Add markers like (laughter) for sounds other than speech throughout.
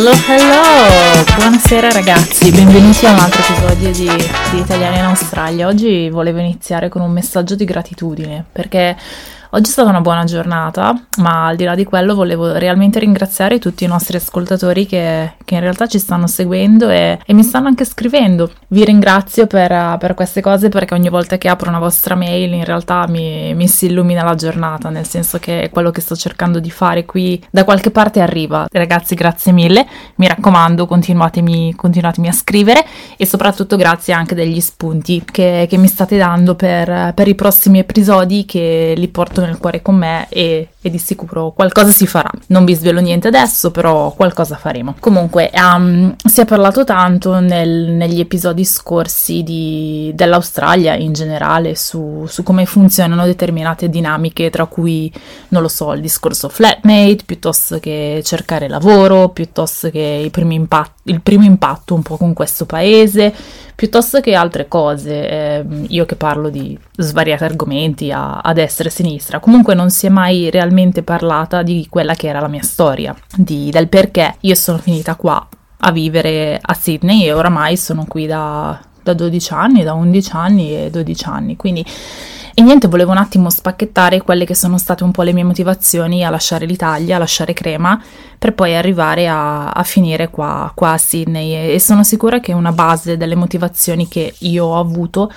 Hello, hello! Buonasera ragazzi, benvenuti a un altro episodio di, di Italiani in Australia. Oggi volevo iniziare con un messaggio di gratitudine perché Oggi è stata una buona giornata, ma al di là di quello volevo realmente ringraziare tutti i nostri ascoltatori che, che in realtà ci stanno seguendo e, e, mi stanno anche scrivendo. Vi ringrazio per, per, queste cose perché ogni volta che apro una vostra mail in realtà mi, mi si illumina la giornata, nel senso che quello che sto cercando di fare qui da qualche parte arriva. Ragazzi, grazie mille, mi raccomando, continuatemi, continuatemi a scrivere e soprattutto grazie anche degli spunti che, che mi state dando per, per i prossimi episodi che li porto nel cuore con me e, e, di sicuro qualcosa si farà. Non vi svelo niente adesso, però qualcosa faremo. Comunque, um, si è parlato tanto nel, negli episodi scorsi di, dell'Australia in generale su, su, come funzionano determinate dinamiche, tra cui, non lo so, il discorso flatmate, piuttosto che cercare lavoro, piuttosto che impatt- il primo impatto un po' con questo paese, piuttosto che altre cose. Eh, io che parlo di svariati argomenti a, a destra e a sinistra, comunque non si è mai realmente parlata di quella che era la mia storia, di, del perché io sono finita qua a vivere a Sydney e oramai sono qui da, da 12 anni, da 11 anni e 12 anni, quindi e niente, volevo un attimo spacchettare quelle che sono state un po' le mie motivazioni a lasciare l'Italia, a lasciare Crema, per poi arrivare a, a finire qua, qua, a Sydney. E, sono sicura che una base delle motivazioni che io ho avuto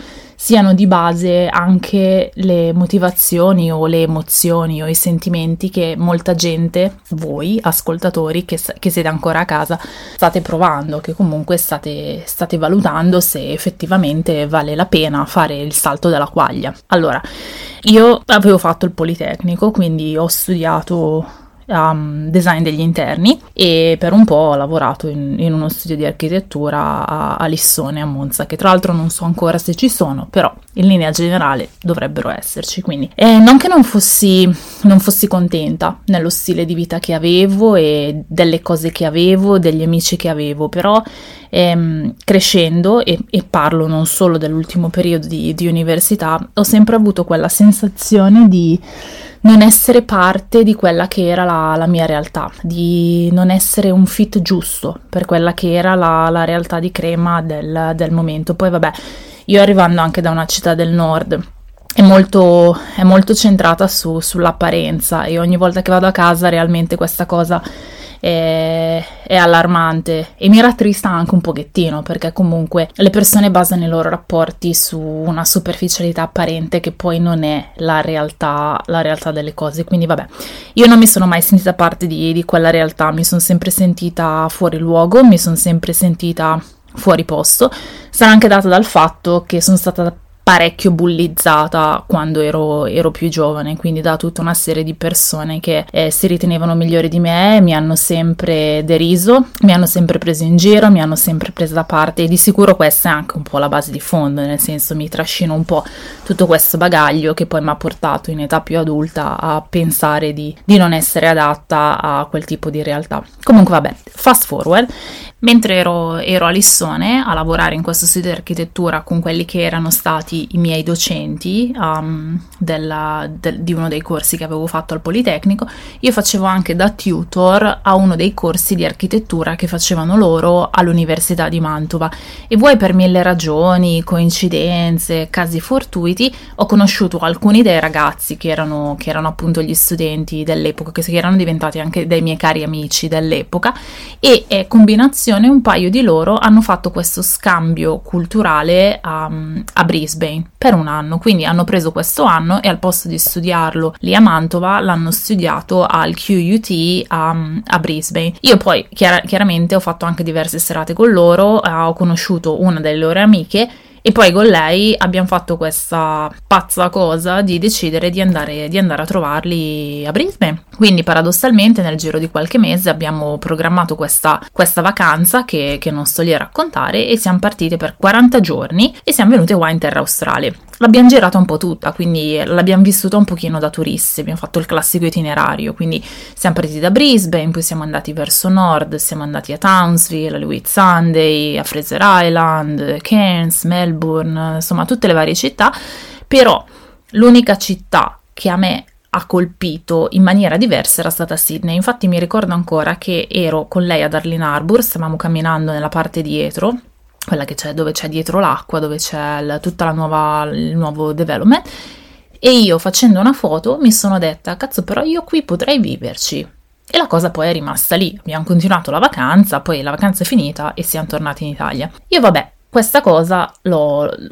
siano di base anche le motivazioni o le emozioni o i sentimenti che molta gente, voi ascoltatori che, che siete ancora a casa, state provando, che comunque state, state valutando se effettivamente vale la pena fare il salto della quaglia. Allora, io avevo fatto il Politecnico, quindi ho studiato um, design degli interni e per un po' ho lavorato in, in uno studio di architettura a, a, Lissone, a Monza, che tra l'altro non so ancora se ci sono, però in linea generale dovrebbero esserci. Quindi, eh, non che non fossi, non fossi contenta nello stile di vita che avevo e delle cose che avevo, degli amici che avevo, però ehm, crescendo, e, e, parlo non solo dell'ultimo periodo di, di università, ho sempre avuto quella sensazione di non essere parte di quella che era la, la, mia realtà, di non essere un fit giusto per quella che era la, la realtà di crema del, del, momento. Poi vabbè, io arrivando anche da una città del nord, è molto, è molto centrata su, sull'apparenza e ogni volta che vado a casa realmente questa cosa è, è allarmante e mi rattrista anche un pochettino perché comunque le persone basano i loro rapporti su una superficialità apparente che poi non è la realtà, la realtà delle cose. Quindi vabbè, io non mi sono mai sentita parte di, di quella realtà, mi sono sempre sentita fuori luogo, mi sono sempre sentita fuori posto. Sarà anche dato dal fatto che sono stata parecchio bullizzata quando ero, ero, più giovane, quindi da tutta una serie di persone che eh, si ritenevano migliori di me, mi hanno sempre deriso, mi hanno sempre preso in giro, mi hanno sempre preso da parte e di sicuro questa è anche un po' la base di fondo, nel senso mi trascino un po' tutto questo bagaglio che poi mi ha portato in età più adulta a pensare di, di non essere adatta a quel tipo di realtà. Comunque vabbè, fast forward, mentre ero, ero a Lissone a lavorare in questo studio di architettura con quelli che erano stati i miei docenti um, della, del, di uno dei corsi che avevo fatto al Politecnico, io facevo anche da tutor a uno dei corsi di architettura che facevano loro all'Università di Mantova. E vuoi per mille ragioni, coincidenze, casi fortuiti, ho conosciuto alcuni dei ragazzi che erano, che erano appunto gli studenti dell'epoca, che erano diventati anche dei miei cari amici dell'epoca e eh, combinazione un paio di loro hanno fatto questo scambio culturale a Brisbane Brisbane per un anno, quindi hanno preso questo anno e al posto di studiarlo lì a Mantova l'hanno studiato al QUT a, a Brisbane. Io poi chiar- chiaramente ho fatto anche diverse serate con loro, eh, ho conosciuto una delle loro amiche e poi con lei abbiamo fatto questa pazza cosa di decidere di andare, di andare, a trovarli a Brisbane. Quindi paradossalmente nel giro di qualche mese abbiamo programmato questa, questa vacanza che, che, non sto lì a raccontare e siamo partite per 40 giorni e siamo venute qua in terra australe. L'abbiamo girata un po' tutta, quindi l'abbiamo vissuta un pochino da turisti, abbiamo fatto il classico itinerario, quindi siamo partiti da Brisbane, poi siamo andati verso nord, siamo andati a Townsville, a Whitsunday, a Fraser Island, Cairns, Melbourne, insomma tutte le varie città, però l'unica città che a me ha colpito in maniera diversa era stata Sydney. Infatti mi ricordo ancora che ero con lei ad Arlene Harbour, stavamo camminando nella parte dietro, quella che c'è dove c'è dietro l'acqua, dove c'è il, tutta la nuova, il nuovo development. E io facendo una foto mi sono detta, cazzo, però io qui potrei viverci. E la cosa poi è rimasta lì. Abbiamo continuato la vacanza, poi la vacanza è finita e siamo tornati in Italia. Io, vabbè, questa cosa,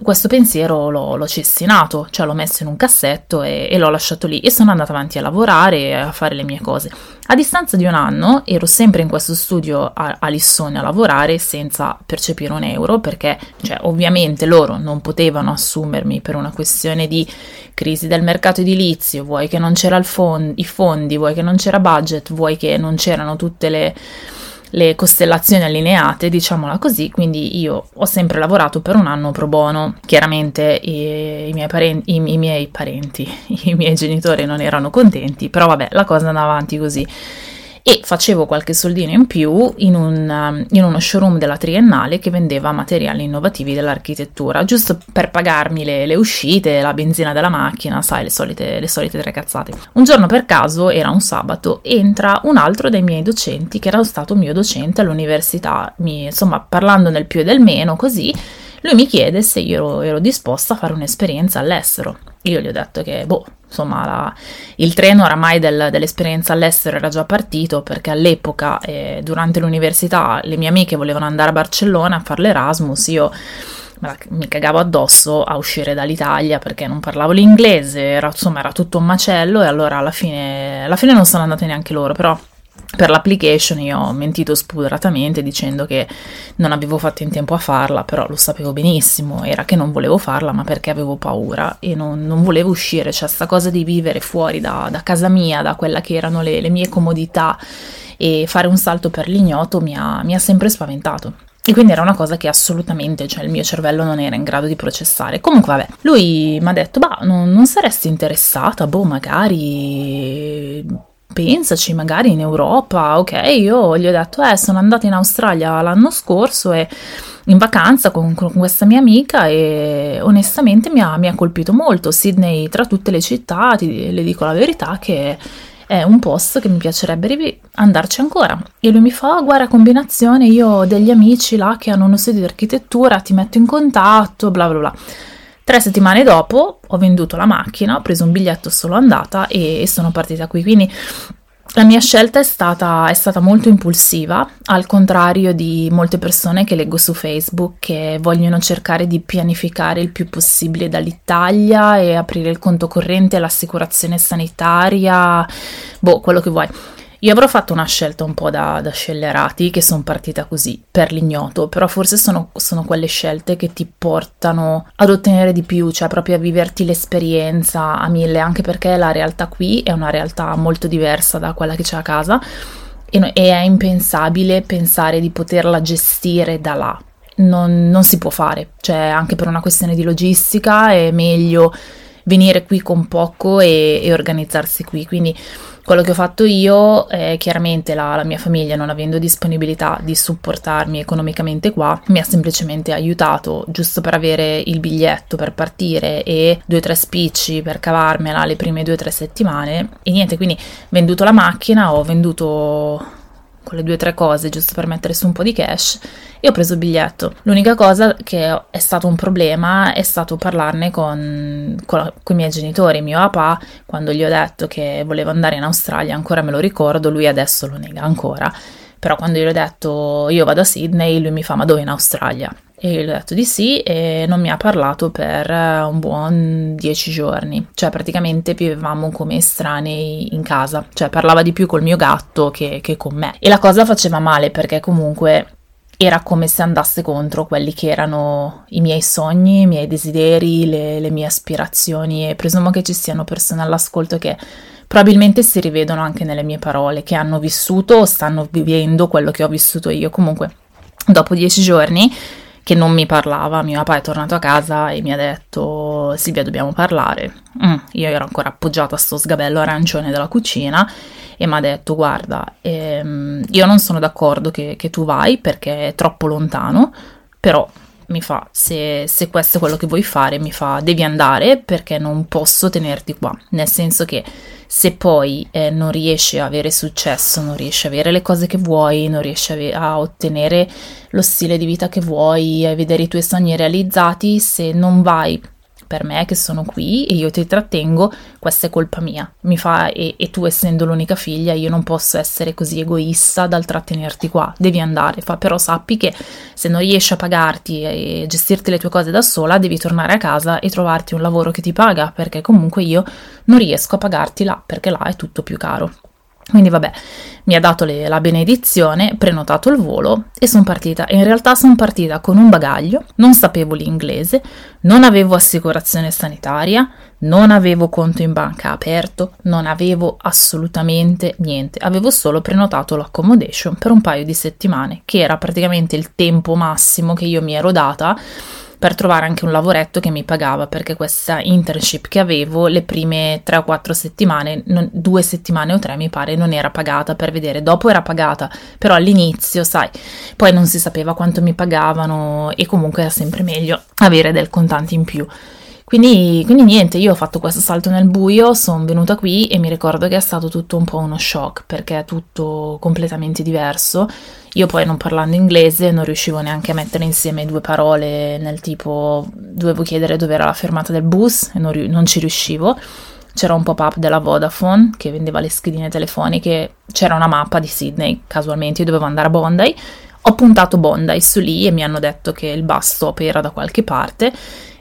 questo pensiero l'ho, l'ho, cestinato, cioè l'ho messo in un cassetto e, e, l'ho lasciato lì e sono andata avanti a lavorare e a fare le mie cose. A distanza di un anno ero sempre in questo studio a, a Lissone a lavorare senza percepire un euro perché, cioè, ovviamente loro non potevano assumermi per una questione di crisi del mercato edilizio, vuoi che non c'era fond- i fondi, vuoi che non c'era budget, vuoi che non c'erano tutte le le costellazioni allineate, diciamola così, quindi io ho sempre lavorato per un anno pro bono. Chiaramente i, i, miei, parenti, i, i miei parenti, (laughs) i miei genitori non erano contenti, però vabbè, la cosa andava avanti così e facevo qualche soldino in più in, un, um, in, uno showroom della Triennale che vendeva materiali innovativi dell'architettura, giusto per pagarmi le, le uscite, la benzina della macchina, sai, le solite, le solite tre cazzate. Un giorno per caso, era un sabato, entra un altro dei miei docenti, che era stato mio docente all'università, mi, insomma, parlando nel più e del meno, così, lui mi chiede se io ero, ero disposta a fare un'esperienza all'estero. Io gli ho detto che, boh, insomma, la, il treno oramai del, dell'esperienza all'estero era già partito perché all'epoca, eh, durante l'università, le mie amiche volevano andare a Barcellona a fare l'Erasmus, io mi cagavo addosso a uscire dall'Italia perché non parlavo l'inglese, era, insomma era tutto un macello e allora alla fine, alla fine non sono andate neanche loro, però per l'application io ho mentito spudoratamente dicendo che non avevo fatto in tempo a farla, però lo sapevo benissimo, era che non volevo farla ma perché avevo paura e non, non volevo uscire, cioè sta cosa di vivere fuori da, da casa mia, da quella che erano le, le, mie comodità e fare un salto per l'ignoto mi ha, mi ha sempre spaventato. E quindi era una cosa che assolutamente, cioè il mio cervello non era in grado di processare. Comunque, vabbè, lui mi ha detto, bah, non, non saresti interessata, boh, magari pensaci magari in Europa, ok? Io gli ho detto, eh, sono andata in Australia l'anno scorso e in vacanza con, con questa mia amica e onestamente mi ha, mi ha, colpito molto. Sydney, tra tutte le città, ti, le dico la verità che è un posto che mi piacerebbe andarci ancora. E lui mi fa, guarda combinazione, io ho degli amici là che hanno uno studio di architettura, ti metto in contatto, bla bla bla. Tre settimane dopo ho venduto la macchina, ho preso un biglietto solo andata e sono partita qui. Quindi la mia scelta è stata, è stata, molto impulsiva, al contrario di molte persone che leggo su Facebook che vogliono cercare di pianificare il più possibile dall'Italia e aprire il conto corrente, l'assicurazione sanitaria, boh, quello che vuoi. Io avrò fatto una scelta un po' da, da scellerati, che sono partita così, per l'ignoto, però forse sono, sono, quelle scelte che ti portano ad ottenere di più, cioè proprio a viverti l'esperienza a mille, anche perché la realtà qui è una realtà molto diversa da quella che c'è a casa e, e è impensabile pensare di poterla gestire da là. Non, non si può fare, cioè anche per una questione di logistica è meglio venire qui con poco e, e organizzarsi qui, quindi quello che ho fatto io, eh, chiaramente la, la, mia famiglia non avendo disponibilità di supportarmi economicamente qua, mi ha semplicemente aiutato giusto per avere il biglietto per partire e due o tre spicci per cavarmela le prime due o tre settimane. E niente, quindi venduto la macchina, ho venduto quelle due o tre cose giusto per mettere su un po' di cash e ho preso il biglietto. L'unica cosa che è stato un problema è stato parlarne con, con, con, i miei genitori. Mio papà, quando gli ho detto che volevo andare in Australia, ancora me lo ricordo, lui adesso lo nega ancora. Però quando gli ho detto io vado a Sydney, lui mi fa ma dove in Australia? E gli ho detto di sì e non mi ha parlato per un buon dieci giorni. Cioè praticamente vivevamo come estranei in casa. Cioè parlava di più col mio gatto che, che con me. E la cosa faceva male perché comunque era come se andasse contro quelli che erano i miei sogni, i miei desideri, le, le mie aspirazioni e presumo che ci siano persone all'ascolto che probabilmente si rivedono anche nelle mie parole, che hanno vissuto o stanno vivendo quello che ho vissuto io. Comunque, dopo dieci giorni che non mi parlava, mio papà è tornato a casa e mi ha detto Silvia dobbiamo parlare. Mm, io ero ancora appoggiata a sto sgabello arancione della cucina e mi ha detto guarda, ehm, io non sono d'accordo che, che tu vai perché è troppo lontano, però mi fa se, se questo è quello che vuoi fare, mi fa devi andare perché non posso tenerti qua, nel senso che se poi eh, non riesci a avere successo, non riesci a avere le cose che vuoi, non riesci a, a, ottenere lo stile di vita che vuoi, a vedere i tuoi sogni realizzati, se non vai per me che sono qui e io ti trattengo, questa è colpa mia. Mi fa, e, e, tu essendo l'unica figlia, io non posso essere così egoista dal trattenerti qua, devi andare. Fa, però sappi che se non riesci a pagarti e gestirti le tue cose da sola, devi tornare a casa e trovarti un lavoro che ti paga, perché comunque io non riesco a pagarti là, perché là è tutto più caro. Quindi vabbè, mi ha dato le, la benedizione, prenotato il volo e sono partita. in realtà sono partita con un bagaglio, non sapevo l'inglese, non avevo assicurazione sanitaria, non avevo conto in banca aperto, non avevo assolutamente niente. Avevo solo prenotato l'accommodation per un paio di settimane, che era praticamente il tempo massimo che io mi ero data per trovare anche un lavoretto che mi pagava perché questa internship che avevo le prime 3 o 4 settimane, non, due settimane o tre mi pare, non era pagata per vedere, dopo era pagata, però all'inizio, sai, poi non si sapeva quanto mi pagavano e comunque era sempre meglio avere del contante in più. Quindi, quindi, niente, io ho fatto questo salto nel buio, sono venuta qui e mi ricordo che è stato tutto un po' uno shock perché è tutto completamente diverso. Io poi non parlando inglese non riuscivo neanche a mettere insieme due parole nel tipo dovevo chiedere dove era la fermata del bus e non, non ci riuscivo. C'era un pop-up della Vodafone che vendeva le schedine telefoniche, c'era una mappa di Sydney, casualmente io dovevo andare a Bondi. Ho puntato Bondi su lì e mi hanno detto che il bus stop era da qualche parte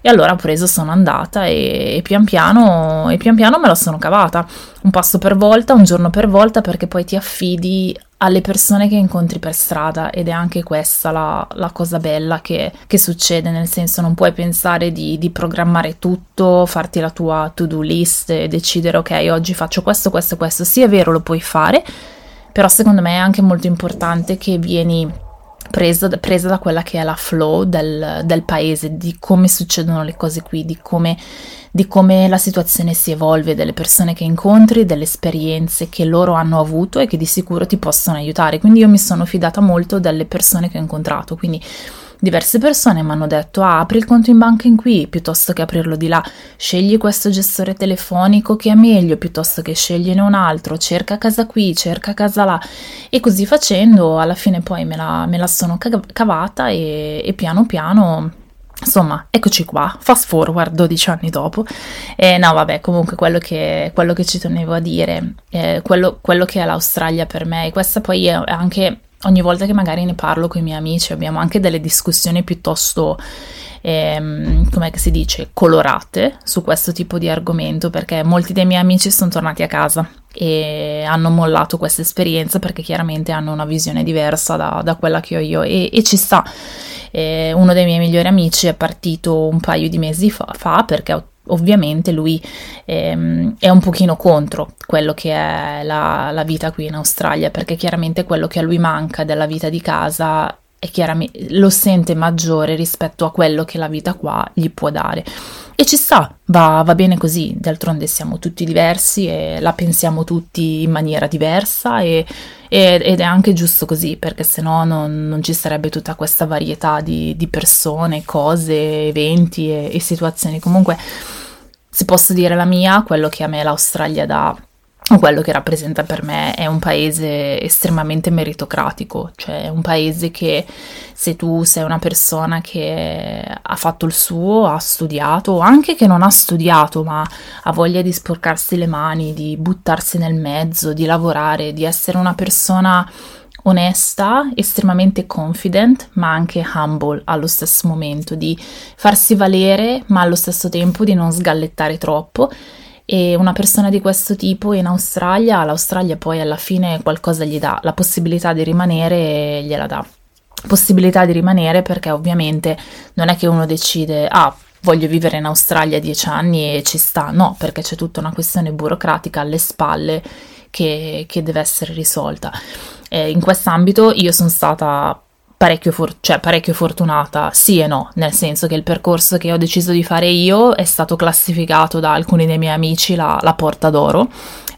e allora ho preso, sono andata e, e, pian piano, e pian piano me la sono cavata, un passo per volta, un giorno per volta, perché poi ti affidi alle persone che incontri per strada ed è anche questa la, la cosa bella che, che, succede, nel senso non puoi pensare di, di, programmare tutto, farti la tua to-do list e decidere ok oggi faccio questo, questo, questo, sì è vero lo puoi fare, però secondo me è anche molto importante che vieni presa, presa, da quella che è la flow del, del, paese, di come succedono le cose qui, di come, di come la situazione si evolve, delle persone che incontri, delle esperienze che loro hanno avuto e che di sicuro ti possono aiutare. Quindi io mi sono fidata molto delle persone che ho incontrato, quindi Diverse persone mi hanno detto ah, apri il conto in banca in qui piuttosto che aprirlo di là, scegli questo gestore telefonico che è meglio piuttosto che scegliene un altro, cerca casa qui, cerca casa là. E così facendo alla fine poi me la, me la sono cavata e, e piano piano Insomma, eccoci qua, fast forward 12 anni dopo. E no, vabbè, comunque quello che, quello che ci tenevo a dire, eh, quello, quello, che è l'Australia per me, e questa poi è anche ogni volta che magari ne parlo con i miei amici abbiamo anche delle discussioni piuttosto, ehm, come si dice, colorate su questo tipo di argomento perché molti dei miei amici sono tornati a casa e hanno mollato questa esperienza perché chiaramente hanno una visione diversa da, da quella che ho io e, e ci sta. Eh, uno dei miei migliori amici è partito un paio di mesi fa, fa perché ovviamente lui ehm, è un pochino contro quello che è la, la, vita qui in Australia, perché chiaramente quello che a lui manca della vita di casa lo sente maggiore rispetto a quello che la vita qua gli può dare. E ci sta, va, va bene così, d'altronde siamo tutti diversi e la pensiamo tutti in maniera diversa e, e, ed è anche giusto così, perché se no non, ci sarebbe tutta questa varietà di, di persone, cose, eventi e, e situazioni. Comunque se posso dire la mia, quello che a me l'Australia dà quello che rappresenta per me è un paese estremamente meritocratico, cioè un paese che se tu sei una persona che ha fatto il suo, ha studiato, o anche che non ha studiato, ma ha voglia di sporcarsi le mani, di buttarsi nel mezzo, di lavorare, di essere una persona onesta, estremamente confident, ma anche humble allo stesso momento, di farsi valere, ma allo stesso tempo di non sgallettare troppo. E una persona di questo tipo in Australia, l'Australia poi alla fine qualcosa gli dà, la possibilità di rimanere gliela dà. Possibilità di rimanere perché ovviamente non è che uno decide, ah, voglio vivere in Australia dieci anni e ci sta, no, perché c'è tutta una questione burocratica alle spalle che, che deve essere risolta. Eh, in quest'ambito io sono stata parecchio, for- cioè, parecchio fortunata, sì e no, nel senso che il percorso che ho deciso di fare io è stato classificato da alcuni dei miei amici la, la porta d'oro,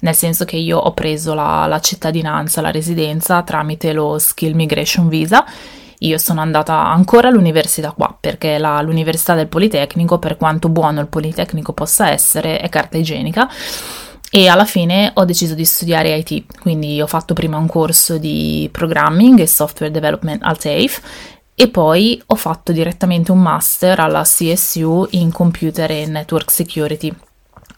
nel senso che io ho preso la, la cittadinanza, la residenza tramite lo Skill Migration Visa io sono andata ancora all'università qua, perché la, l'università del Politecnico, per quanto buono il Politecnico possa essere, è carta igienica. E alla fine ho deciso di studiare IT, quindi ho fatto prima un corso di programming e software development al TAFE e poi ho fatto direttamente un master alla CSU in computer e network security.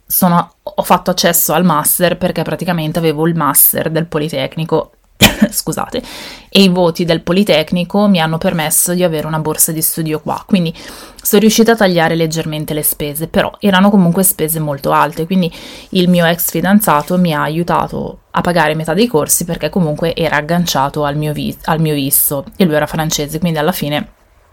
Sono, ho fatto accesso al master perché praticamente avevo il master del Politecnico (laughs) scusate, e i voti del Politecnico mi hanno permesso di avere una borsa di studio qua, quindi sono riuscita a tagliare leggermente le spese, però erano comunque spese molto alte, quindi il mio ex fidanzato mi ha aiutato a pagare metà dei corsi perché comunque era agganciato al mio, vi- al mio visto e lui era francese, quindi alla fine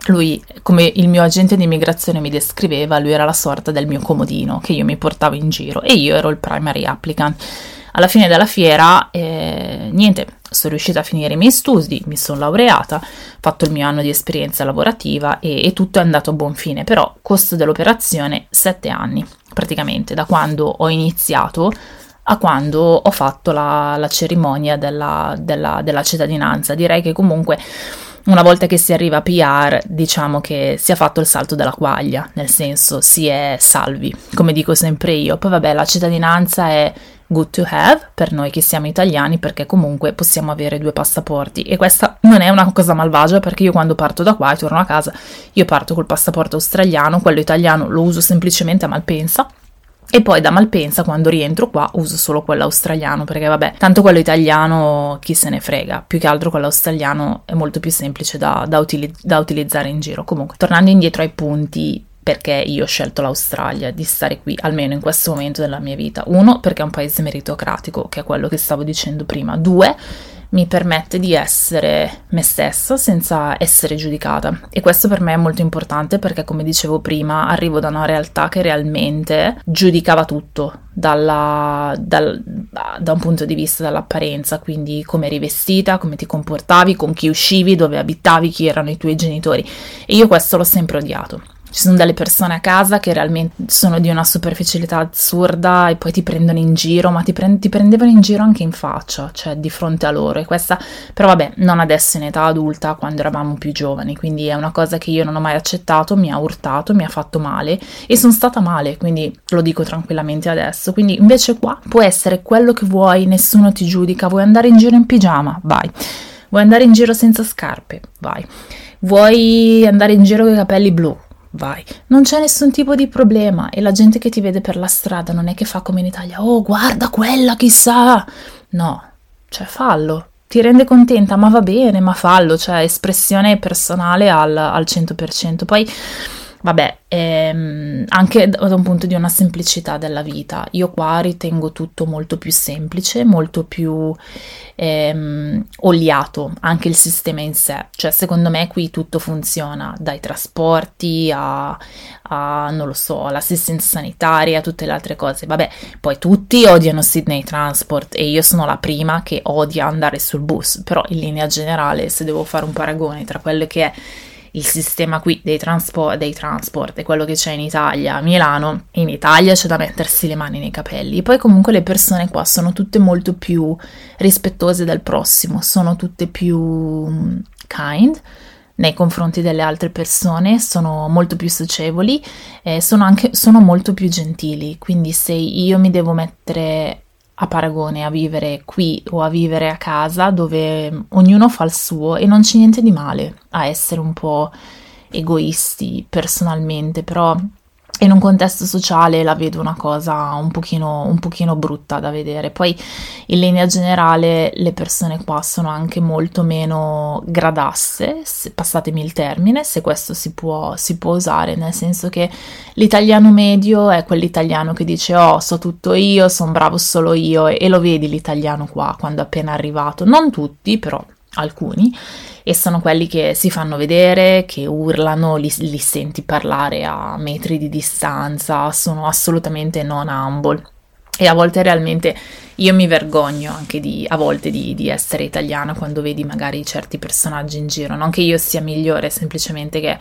lui, come il mio agente di immigrazione mi descriveva, lui era la sorta del mio comodino che io mi portavo in giro e io ero il primary applicant. Alla fine della fiera, eh, niente, sono riuscita a finire i miei studi, mi sono laureata, ho fatto il mio anno di esperienza lavorativa e, e tutto è andato a buon fine, però costo dell'operazione 7 anni, praticamente, da quando ho iniziato a quando ho fatto la, la cerimonia della, della, della cittadinanza. Direi che comunque una volta che si arriva a PR, diciamo che si è fatto il salto della quaglia, nel senso si è salvi, come dico sempre io. Poi vabbè, la cittadinanza è good to have per noi che siamo italiani perché comunque possiamo avere due passaporti e questa non è una cosa malvagia perché io quando parto da qua e torno a casa io parto col passaporto australiano, quello italiano lo uso semplicemente a Malpensa e poi da Malpensa quando rientro qua uso solo quello australiano perché vabbè, tanto quello italiano chi se ne frega, più che altro quello australiano è molto più semplice da, da, utili- da utilizzare in giro. Comunque, tornando indietro ai punti, perché io ho scelto l'Australia di stare qui, almeno in questo momento della mia vita. Uno, perché è un paese meritocratico, che è quello che stavo dicendo prima. Due, mi permette di essere me stessa senza essere giudicata e questo per me è molto importante perché come dicevo prima arrivo da una realtà che realmente giudicava tutto dalla, dal, da un punto di vista dell'apparenza quindi come eri vestita, come ti comportavi, con chi uscivi, dove abitavi, chi erano i tuoi genitori e io questo l'ho sempre odiato ci sono delle persone a casa che realmente sono di una superficialità assurda e poi ti prendono in giro, ma ti, prend- ti, prendevano in giro anche in faccia, cioè di fronte a loro. E questa, però vabbè, non adesso in età adulta, quando eravamo più giovani, quindi è una cosa che io non ho mai accettato, mi ha urtato, mi ha fatto male e sono stata male, quindi lo dico tranquillamente adesso. Quindi invece qua può essere quello che vuoi, nessuno ti giudica, vuoi andare in giro in pigiama? Vai. Vuoi andare in giro senza scarpe? Vai. Vuoi andare in giro con i capelli blu? Vai. Non c'è nessun tipo di problema e la gente che ti vede per la strada non è che fa come in Italia, oh guarda quella chissà. No, cioè fallo. Ti rende contenta, ma va bene, ma fallo, cioè espressione personale al, al 100%. Poi Vabbè, ehm, anche da un punto di una semplicità della vita, io qua ritengo tutto molto più semplice, molto più ehm, oliato, anche il sistema in sé, cioè secondo me qui tutto funziona, dai trasporti a, a non lo so, all'assistenza sanitaria, tutte le altre cose. Vabbè, poi tutti odiano Sydney Transport e io sono la prima che odia andare sul bus, però in linea generale, se devo fare un paragone tra quello che è il sistema qui dei, transpo- dei transport e quello che c'è in Italia, a Milano, in Italia c'è da mettersi le mani nei capelli. Poi comunque le persone qua sono tutte molto più rispettose del prossimo, sono tutte più mm, kind nei confronti delle altre persone, sono molto più socievoli e sono anche sono molto più gentili. Quindi se io mi devo mettere a paragone a vivere qui o a vivere a casa dove ognuno fa il suo e non c'è niente di male a essere un po' egoisti personalmente, però in un contesto sociale la vedo una cosa un pochino, un pochino, brutta da vedere. Poi in linea generale le persone qua sono anche molto meno gradasse, se, passatemi il termine, se questo si può, si può usare, nel senso che l'italiano medio è quell'italiano che dice oh so tutto io, sono bravo solo io e, e lo vedi l'italiano qua quando è appena arrivato, non tutti però alcuni e sono quelli che si fanno vedere, che urlano, li, li senti parlare a metri di distanza, sono assolutamente non humble. E a volte realmente io mi vergogno anche di, a volte di, di, essere italiana quando vedi magari certi personaggi in giro. Non che io sia migliore, semplicemente che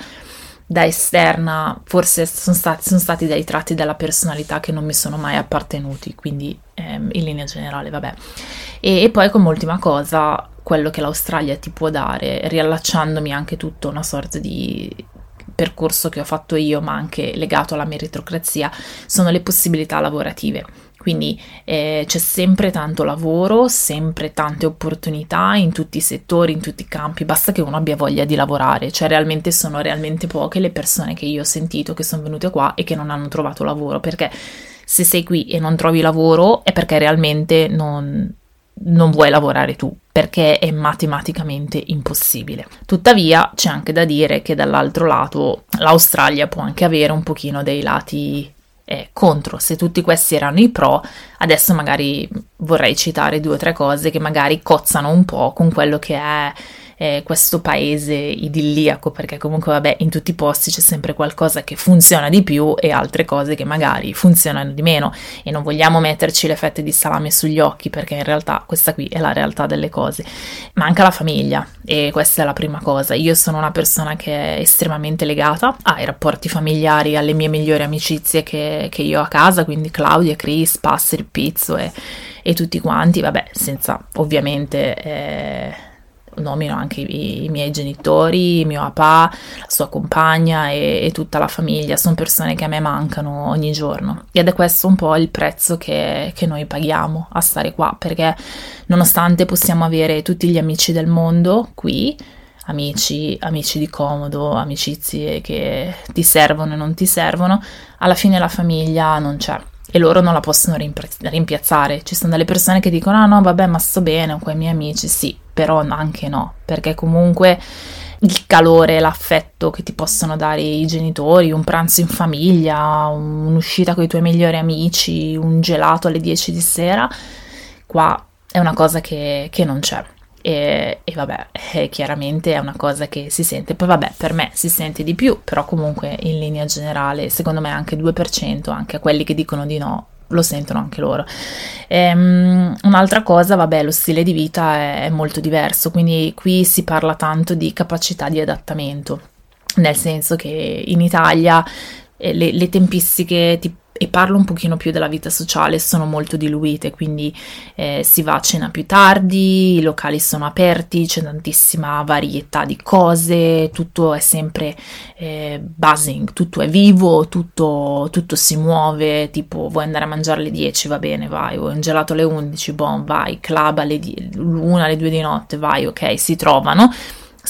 da esterna forse sono stati, sono stati dei tratti della personalità che non mi sono mai appartenuti, quindi ehm, in linea generale, vabbè. E, e poi come ultima cosa, quello che l'Australia ti può dare, riallacciandomi anche tutto una sorta di percorso che ho fatto io, ma anche legato alla meritocrazia, sono le possibilità lavorative. Quindi eh, c'è sempre tanto lavoro, sempre tante opportunità in tutti i settori, in tutti i campi, basta che uno abbia voglia di lavorare, cioè realmente sono realmente poche le persone che io ho sentito che sono venute qua e che non hanno trovato lavoro, perché se sei qui e non trovi lavoro è perché realmente non, non vuoi lavorare tu, perché è matematicamente impossibile. Tuttavia c'è anche da dire che dall'altro lato l'Australia può anche avere un pochino dei lati eh, contro. Se tutti questi erano i pro, adesso magari vorrei citare due o tre cose che magari cozzano un po' con quello che è eh, questo paese idilliaco, perché comunque vabbè in tutti i posti c'è sempre qualcosa che funziona di più e altre cose che magari funzionano di meno e non vogliamo metterci le fette di salame sugli occhi perché in realtà questa qui è la realtà delle cose. Manca la famiglia e questa è la prima cosa. Io sono una persona che è estremamente legata ai rapporti familiari, alle mie migliori amicizie che, che io ho a casa, quindi Claudia, Chris, Passeri, Pizzo e, e tutti quanti, vabbè senza ovviamente... Eh, nomino anche i, i, miei genitori, mio papà, la sua compagna e, e, tutta la famiglia, sono persone che a me mancano ogni giorno ed è questo un po' il prezzo che, che noi paghiamo a stare qua perché nonostante possiamo avere tutti gli amici del mondo qui, amici, amici di comodo, amicizie che ti servono e non ti servono, alla fine la famiglia non c'è e loro non la possono rimpiazzare. Ci sono delle persone che dicono: Ah no, vabbè, ma sto bene con i miei amici. Sì, però anche no, perché comunque il calore, l'affetto che ti possono dare i genitori, un pranzo in famiglia, un'uscita con i tuoi migliori amici, un gelato alle 10 di sera, qua è una cosa che, che non c'è. E, e vabbè, eh, chiaramente è una cosa che si sente. Poi vabbè, per me si sente di più, però comunque in linea generale, secondo me anche 2%, anche a quelli che dicono di no, lo sentono anche loro. Ehm, un'altra cosa, vabbè, lo stile di vita è, è molto diverso, quindi qui si parla tanto di capacità di adattamento, nel senso che in Italia eh, le, le tempistiche ti e parlo un pochino più della vita sociale, sono molto diluite, quindi eh, si va a cena più tardi, i locali sono aperti, c'è tantissima varietà di cose, tutto è sempre eh, buzzing, tutto è vivo, tutto, tutto, si muove, tipo vuoi andare a mangiare alle 10, va bene, vai, vuoi un gelato alle 11, bon, vai, club alle 1, alle 2 di notte, vai, ok, si trovano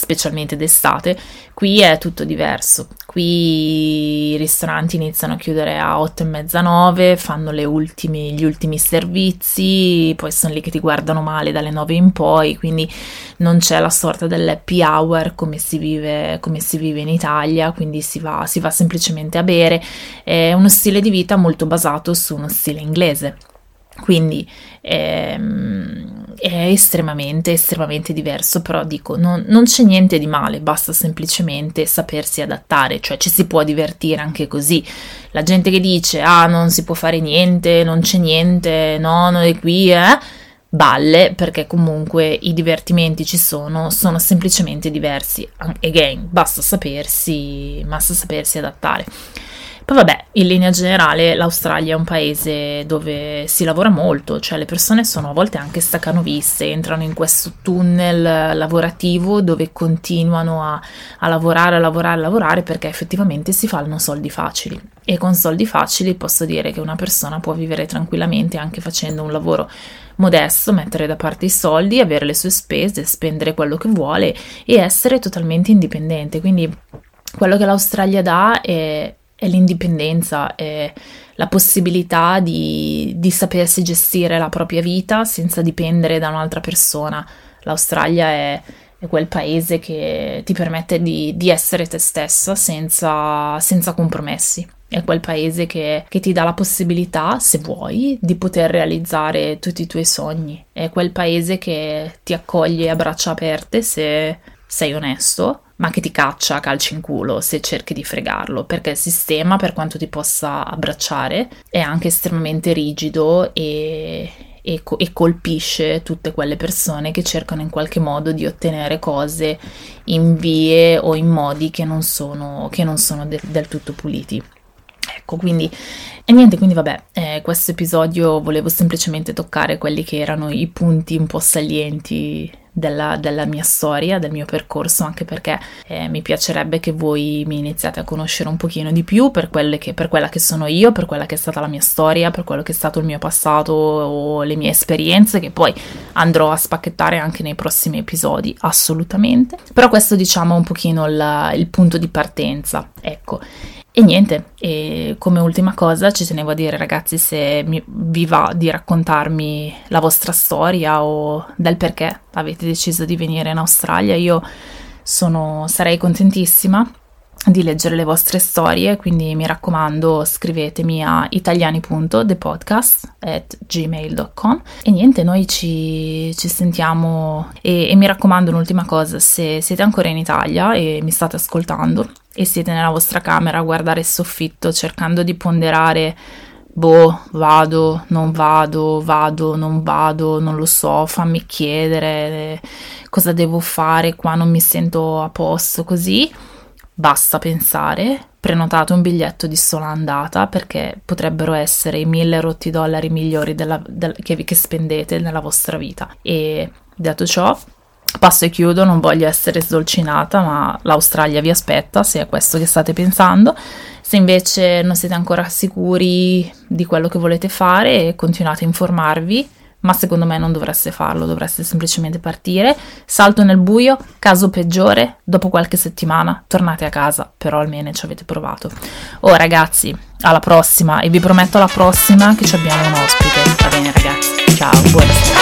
specialmente d'estate. Qui è tutto diverso. Qui i ristoranti iniziano a chiudere a 8 e mezza 9, fanno ultimi, gli ultimi servizi, poi sono lì che ti guardano male dalle 9 in poi, quindi non c'è la sorta dell'happy hour come si vive, come si vive in Italia, quindi si va, si va semplicemente a bere. È uno stile di vita molto basato su uno stile inglese. Quindi ehm, è estremamente, estremamente diverso, però dico, non, non, c'è niente di male, basta semplicemente sapersi adattare, cioè ci si può divertire anche così. La gente che dice, ah, non si può fare niente, non c'è niente, no, non è qui, eh, balle, perché comunque i divertimenti ci sono, sono semplicemente diversi. Again, basta sapersi, basta sapersi adattare. Poi vabbè, in linea generale l'Australia è un paese dove si lavora molto, cioè le persone sono a volte anche staccanoviste, entrano in questo tunnel lavorativo dove continuano a, a lavorare, a lavorare, a lavorare perché effettivamente si fanno soldi facili. E con soldi facili posso dire che una persona può vivere tranquillamente anche facendo un lavoro modesto, mettere da parte i soldi, avere le sue spese, spendere quello che vuole e essere totalmente indipendente. Quindi quello che l'Australia dà è è l'indipendenza, è la possibilità di, di, sapersi gestire la propria vita senza dipendere da un'altra persona. L'Australia è, è quel paese che ti permette di, di essere te stessa senza, senza, compromessi. È quel paese che, che ti dà la possibilità, se vuoi, di poter realizzare tutti i tuoi sogni. È quel paese che ti accoglie a braccia aperte se sei onesto ma che ti caccia a calci in culo se cerchi di fregarlo, perché il sistema, per quanto ti possa abbracciare, è anche estremamente rigido e, e, e, colpisce tutte quelle persone che cercano in qualche modo di ottenere cose in vie o in modi che non sono, che non sono de- del tutto puliti. Ecco, quindi, e niente, quindi vabbè, eh, questo episodio volevo semplicemente toccare quelli che erano i punti un po' salienti della, della, mia storia, del mio percorso, anche perché eh, mi piacerebbe che voi mi iniziate a conoscere un pochino di più per, che, per, quella che sono io, per quella che è stata la mia storia, per quello che è stato il mio passato o le mie esperienze, che poi andrò a spacchettare anche nei prossimi episodi, assolutamente. Però questo diciamo un pochino il, il punto di partenza, ecco. E niente, e come ultima cosa ci tenevo a dire ragazzi se mi, vi va di raccontarmi la vostra storia o del perché avete deciso di venire in Australia, io sono, sarei contentissima di leggere le vostre storie, quindi mi raccomando scrivetemi a italianipodcast.gmail.com e niente, noi ci, ci sentiamo e, e mi raccomando un'ultima cosa, se siete ancora in Italia e mi state ascoltando e siete nella vostra camera a guardare il soffitto cercando di ponderare boh, vado, non vado, vado, non vado, non lo so, fammi chiedere cosa devo fare, qua non mi sento a posto, così Basta pensare, prenotate un biglietto di sola andata perché potrebbero essere i mille rotti dollari migliori della, del, che, che spendete nella vostra vita. E detto ciò, passo e chiudo, non voglio essere sdolcinata, ma l'Australia vi aspetta se è questo che state pensando. Se invece non siete ancora sicuri di quello che volete fare, continuate a informarvi ma secondo me non dovreste farlo, dovreste semplicemente partire. Salto nel buio, caso peggiore, dopo qualche settimana tornate a casa, però almeno ci avete provato. Oh ragazzi, alla prossima e vi prometto alla prossima che ci abbiamo un ospite. Va bene ragazzi, ciao, buonasera.